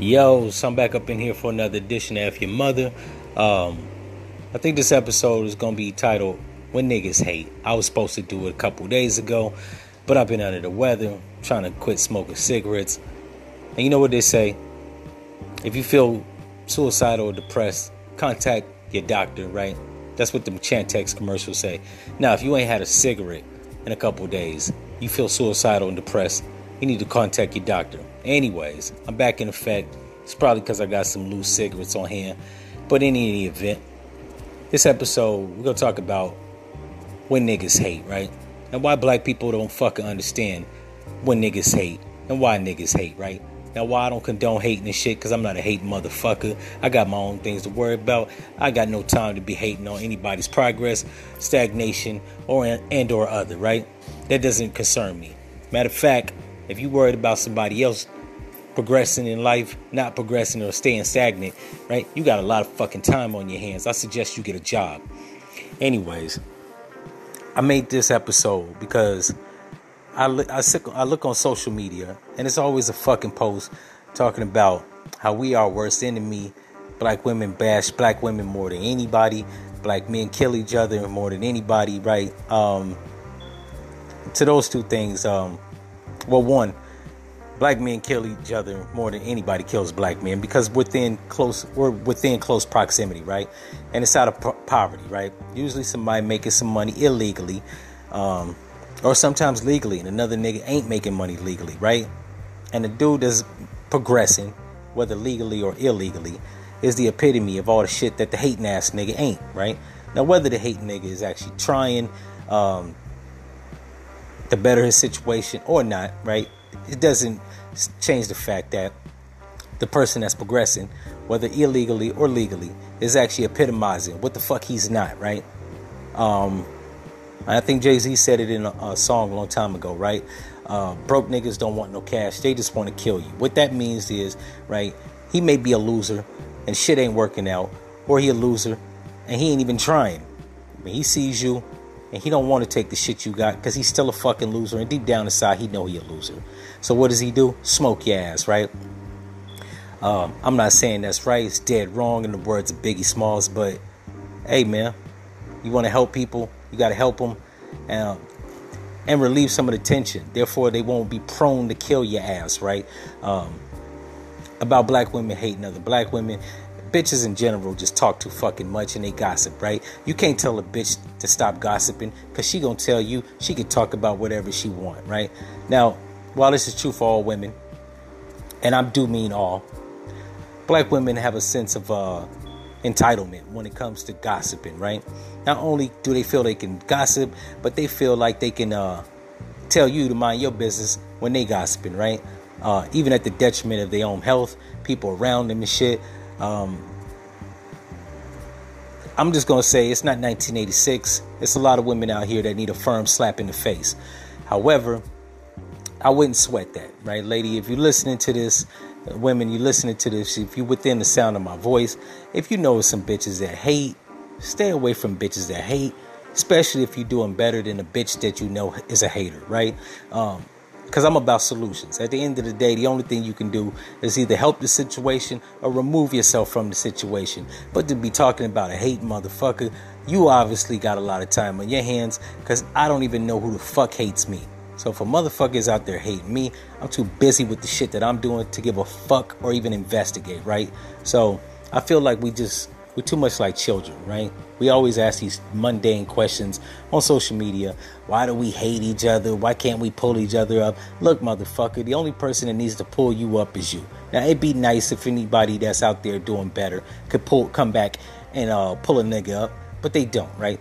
Yo, so I'm back up in here for another edition of F Your Mother. Um, I think this episode is gonna be titled "When Niggas Hate." I was supposed to do it a couple days ago, but I've been under the weather, trying to quit smoking cigarettes. And you know what they say? If you feel suicidal or depressed, contact your doctor. Right? That's what the Chantix commercials say. Now, if you ain't had a cigarette in a couple days, you feel suicidal and depressed, you need to contact your doctor. Anyways, I'm back in effect. It's probably because I got some loose cigarettes on hand. But in any event, this episode, we're going to talk about when niggas hate, right? And why black people don't fucking understand when niggas hate and why niggas hate, right? Now, why I don't condone hating and shit, because I'm not a hating motherfucker. I got my own things to worry about. I got no time to be hating on anybody's progress, stagnation, or and or other, right? That doesn't concern me. Matter of fact, if you're worried about somebody else progressing in life, not progressing or staying stagnant, right? You got a lot of fucking time on your hands. I suggest you get a job. Anyways, I made this episode because I look, I, I look on social media and it's always a fucking post talking about how we are worst enemy. Black women bash black women more than anybody. Black men kill each other more than anybody, right? Um, to those two things, um, well, one, black men kill each other more than anybody kills black men because within close we're within close proximity right? And it's out of po- poverty right? Usually somebody making some money illegally um, or sometimes legally and another nigga ain't making money legally right? And the dude that's progressing whether legally or illegally is the epitome of all the shit that the hating ass nigga ain't right? Now whether the hating nigga is actually trying um, to better his situation or not right it doesn't change the fact that the person that's progressing, whether illegally or legally, is actually epitomizing what the fuck he's not, right? Um, I think Jay Z said it in a, a, song a long time ago, right? Uh, broke niggas don't want no cash, they just want to kill you. What that means is, right, he may be a loser and shit ain't working out, or he a loser and he ain't even trying. When he sees you and he don't want to take the shit you got because he's still a fucking loser and deep down inside he know he a loser. So what does he do? Smoke your ass right? Um, i'm not saying that's right it's dead wrong in the words of biggie smalls but hey man you want to help people you got to help them and, and relieve some of the tension. Therefore they won't be prone to kill your ass right? Um, about black women hating other black women bitches in general just talk too fucking much and they gossip, right? You can't tell a bitch to stop gossiping because she gonna tell you she can talk about whatever she want, right? Now, while this is true for all women, and I do mean all, black women have a sense of uh, entitlement when it comes to gossiping, right? Not only do they feel they can gossip, but they feel like they can uh, tell you to mind your business when they gossiping, right? Uh, even at the detriment of their own health, people around them and shit. Um, I'm just gonna say it's not 1986. It's a lot of women out here that need a firm slap in the face. However, I wouldn't sweat that, right, lady? If you're listening to this, women, you're listening to this, if you're within the sound of my voice, if you know some bitches that hate, stay away from bitches that hate, especially if you're doing better than a bitch that you know is a hater, right? Um, because I'm about solutions. At the end of the day, the only thing you can do is either help the situation or remove yourself from the situation. But to be talking about a hate motherfucker, you obviously got a lot of time on your hands because I don't even know who the fuck hates me. So for motherfuckers out there hating me, I'm too busy with the shit that I'm doing to give a fuck or even investigate, right? So I feel like we just we're too much like children, right? We always ask these mundane questions on social media. Why do we hate each other? Why can't we pull each other up? Look, motherfucker, the only person that needs to pull you up is you. Now, it'd be nice if anybody that's out there doing better could pull, come back and uh, pull a nigga up, but they don't, right?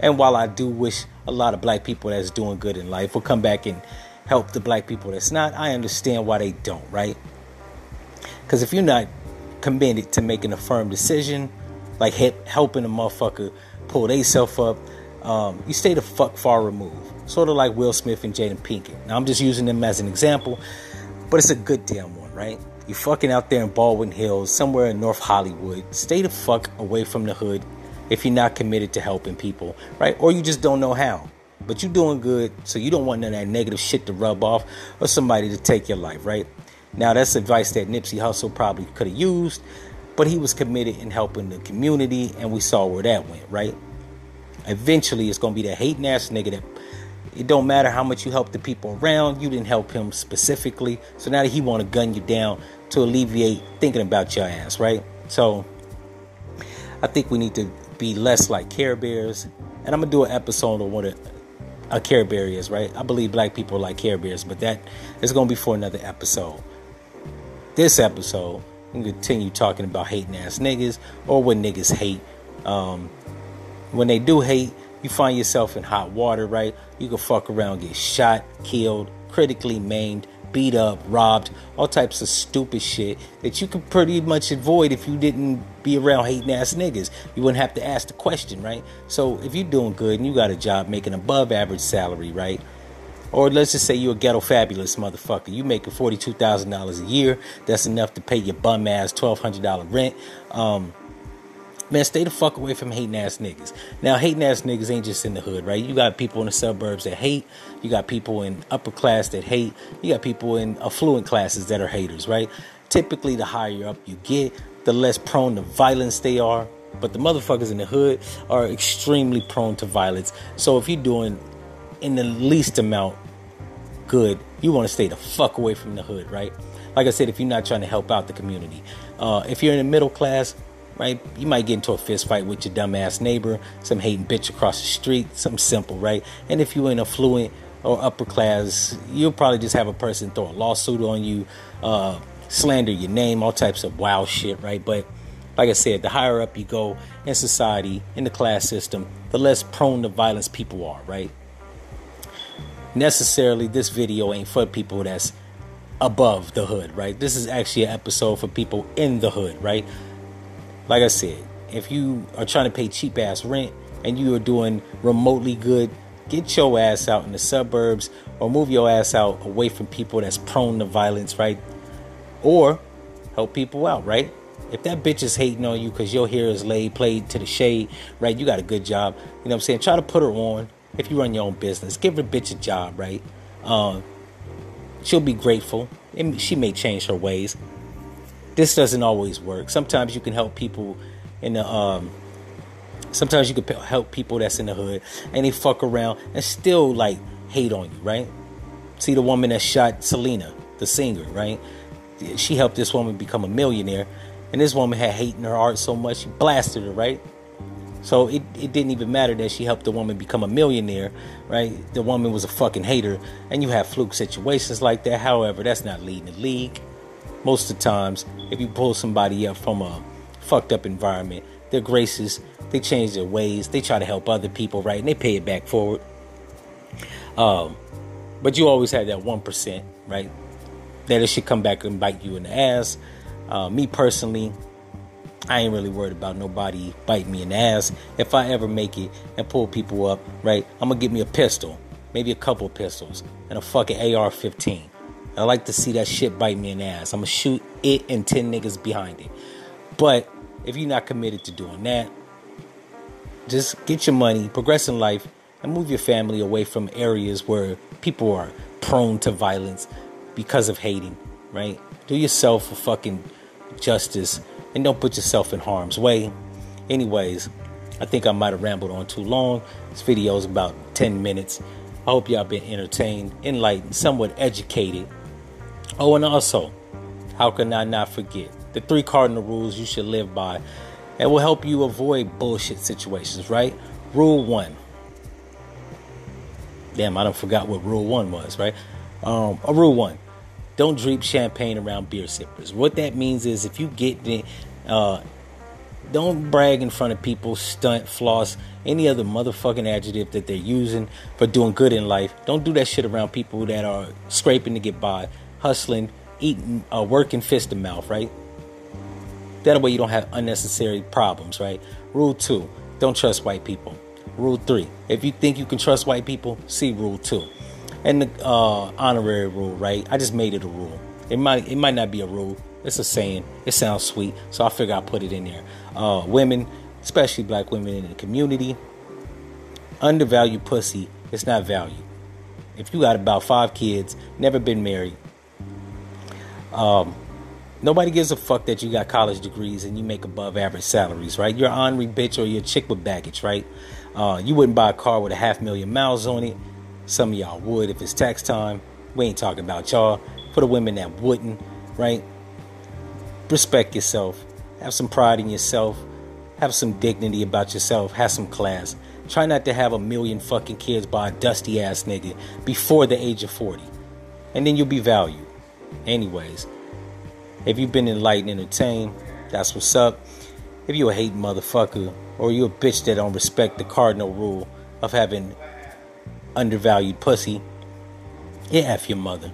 And while I do wish a lot of black people that's doing good in life will come back and help the black people that's not, I understand why they don't, right? Because if you're not committed to making a firm decision, like helping a motherfucker pull theyself up. Um, you stay the fuck far removed. Sort of like Will Smith and Jaden Pinkett. Now I'm just using them as an example, but it's a good damn one, right? You fucking out there in Baldwin Hills, somewhere in North Hollywood. Stay the fuck away from the hood if you're not committed to helping people, right? Or you just don't know how. But you're doing good, so you don't want none of that negative shit to rub off or somebody to take your life, right? Now, that's advice that Nipsey Hussle probably could have used, but he was committed in helping the community, and we saw where that went, right? Eventually, it's gonna be that hating ass nigga that it don't matter how much you help the people around, you didn't help him specifically. So now that he want to gun you down to alleviate thinking about your ass, right? So I think we need to be less like Care Bears, and I'm gonna do an episode on what a, a Care Bear is, right? I believe black people like Care Bears, but that is gonna be for another episode. This episode, we continue talking about hating ass niggas or what niggas hate. Um, when they do hate, you find yourself in hot water, right? You can fuck around, get shot, killed, critically maimed, beat up, robbed, all types of stupid shit that you could pretty much avoid if you didn't be around hating ass niggas. You wouldn't have to ask the question, right? So if you're doing good and you got a job making above average salary, right? Or let's just say you're a ghetto fabulous motherfucker. You making forty-two thousand dollars a year. That's enough to pay your bum ass twelve hundred dollar rent. Um, Man, stay the fuck away from hating ass niggas. Now, hating ass niggas ain't just in the hood, right? You got people in the suburbs that hate. You got people in upper class that hate. You got people in affluent classes that are haters, right? Typically, the higher up you get, the less prone to violence they are. But the motherfuckers in the hood are extremely prone to violence. So if you're doing in the least amount good, you want to stay the fuck away from the hood, right? Like I said, if you're not trying to help out the community, uh, if you're in the middle class, right? You might get into a fist fight with your dumbass neighbor, some hating bitch across the street, something simple, right? And if you're in affluent or upper class, you'll probably just have a person throw a lawsuit on you, uh, slander your name, all types of wild shit, right? But like I said, the higher up you go in society, in the class system, the less prone to violence people are, right? Necessarily, this video ain't for people that's above the hood, right? This is actually an episode for people in the hood, right? like I said, if you are trying to pay cheap ass rent and you are doing remotely good, get your ass out in the suburbs or move your ass out away from people that's prone to violence, right? Or help people out, right? If that bitch is hating on you because your hair is laid, played to the shade, right? You got a good job. You know what I'm saying? Try to put her on. If you run your own business, give her bitch a job, right? Um, she'll be grateful. And she may change her ways this doesn't always work. Sometimes you can help people in the um sometimes you can help people that's in the hood and they fuck around and still like hate on you, right? See the woman that shot Selena, the singer, right? She helped this woman become a millionaire and this woman had hate in her heart so much she blasted her, right? So it, it didn't even matter that she helped the woman become a millionaire, right? The woman was a fucking hater, and you have fluke situations like that. However, that's not leading the league most of the times, if you pull somebody up from a fucked up environment, they're gracious, they change their ways, they try to help other people, right? And they pay it back forward. Um, but you always have that 1%, right? That it should come back and bite you in the ass. Uh, me personally, I ain't really worried about nobody bite me in the ass. If I ever make it and pull people up, right, I'm gonna get me a pistol, maybe a couple pistols, and a fucking AR 15. I like to see that shit bite me in the ass. I'm gonna shoot it and 10 niggas behind it. But if you're not committed to doing that, just get your money, progress in life, and move your family away from areas where people are prone to violence because of hating, right? Do yourself a fucking justice and don't put yourself in harm's way. Anyways, I think I might have rambled on too long. This video is about 10 minutes. I hope y'all been entertained, enlightened, somewhat educated Oh, and also, how can I not forget the three cardinal rules you should live by that will help you avoid bullshit situations, right? Rule one. Damn, I don't forgot what rule one was, right? Um, a rule one. Don't drink champagne around beer sippers. What that means is if you get the, uh, don't brag in front of people, stunt, floss, any other motherfucking adjective that they're using for doing good in life. Don't do that shit around people that are scraping to get by hustling, eating, uh, working fist to mouth, right? That way you don't have unnecessary problems, right? Rule two, don't trust white people. Rule three, if you think you can trust white people, see rule two. And the uh, honorary rule, right? I just made it a rule. It might it might not be a rule. It's a saying. It sounds sweet, so I figure I'll put it in there. Uh, women, especially black women in the community, undervalued pussy. It's not valued. If you got about five kids, never been married, Um, nobody gives a fuck that you got college degrees and you make above average salaries, right? You're an ornery bitch or you're a chick with baggage, right? Uh, you wouldn't buy a car with a half million miles on it. Some of y'all would if it's tax time. We ain't talking about y'all. For the women that wouldn't, right? Respect yourself. Have some pride in yourself. Have some dignity about yourself. Have some class. Try not to have a million fucking kids by a dusty ass nigga before the age of 40. And then you'll be valued. Anyways, if you've been enlightened and entertained, that's what's up. If you a hate motherfucker or you a bitch that don't respect the cardinal rule of having undervalued pussy, yeah, F your mother.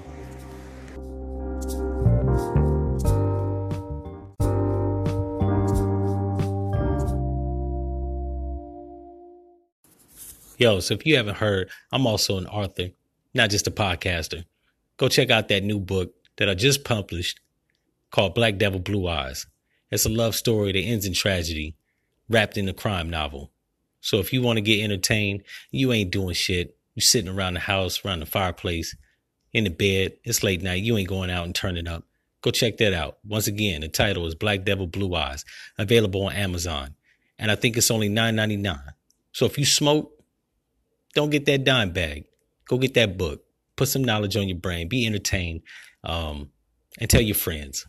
Yo, so if you haven't heard, I'm also an author, not just a podcaster. Go check out that new book that I just published called Black Devil Blue Eyes. It's a love story that ends in tragedy, wrapped in a crime novel. So if you want to get entertained, you ain't doing shit. You're sitting around the house, around the fireplace, in the bed. It's late night. You ain't going out and turning up. Go check that out. Once again, the title is Black Devil Blue Eyes, available on Amazon. And I think it's only $9.99. So if you smoke, don't get that dime bag. Go get that book. Put some knowledge on your brain. Be entertained. Um, and tell your friends.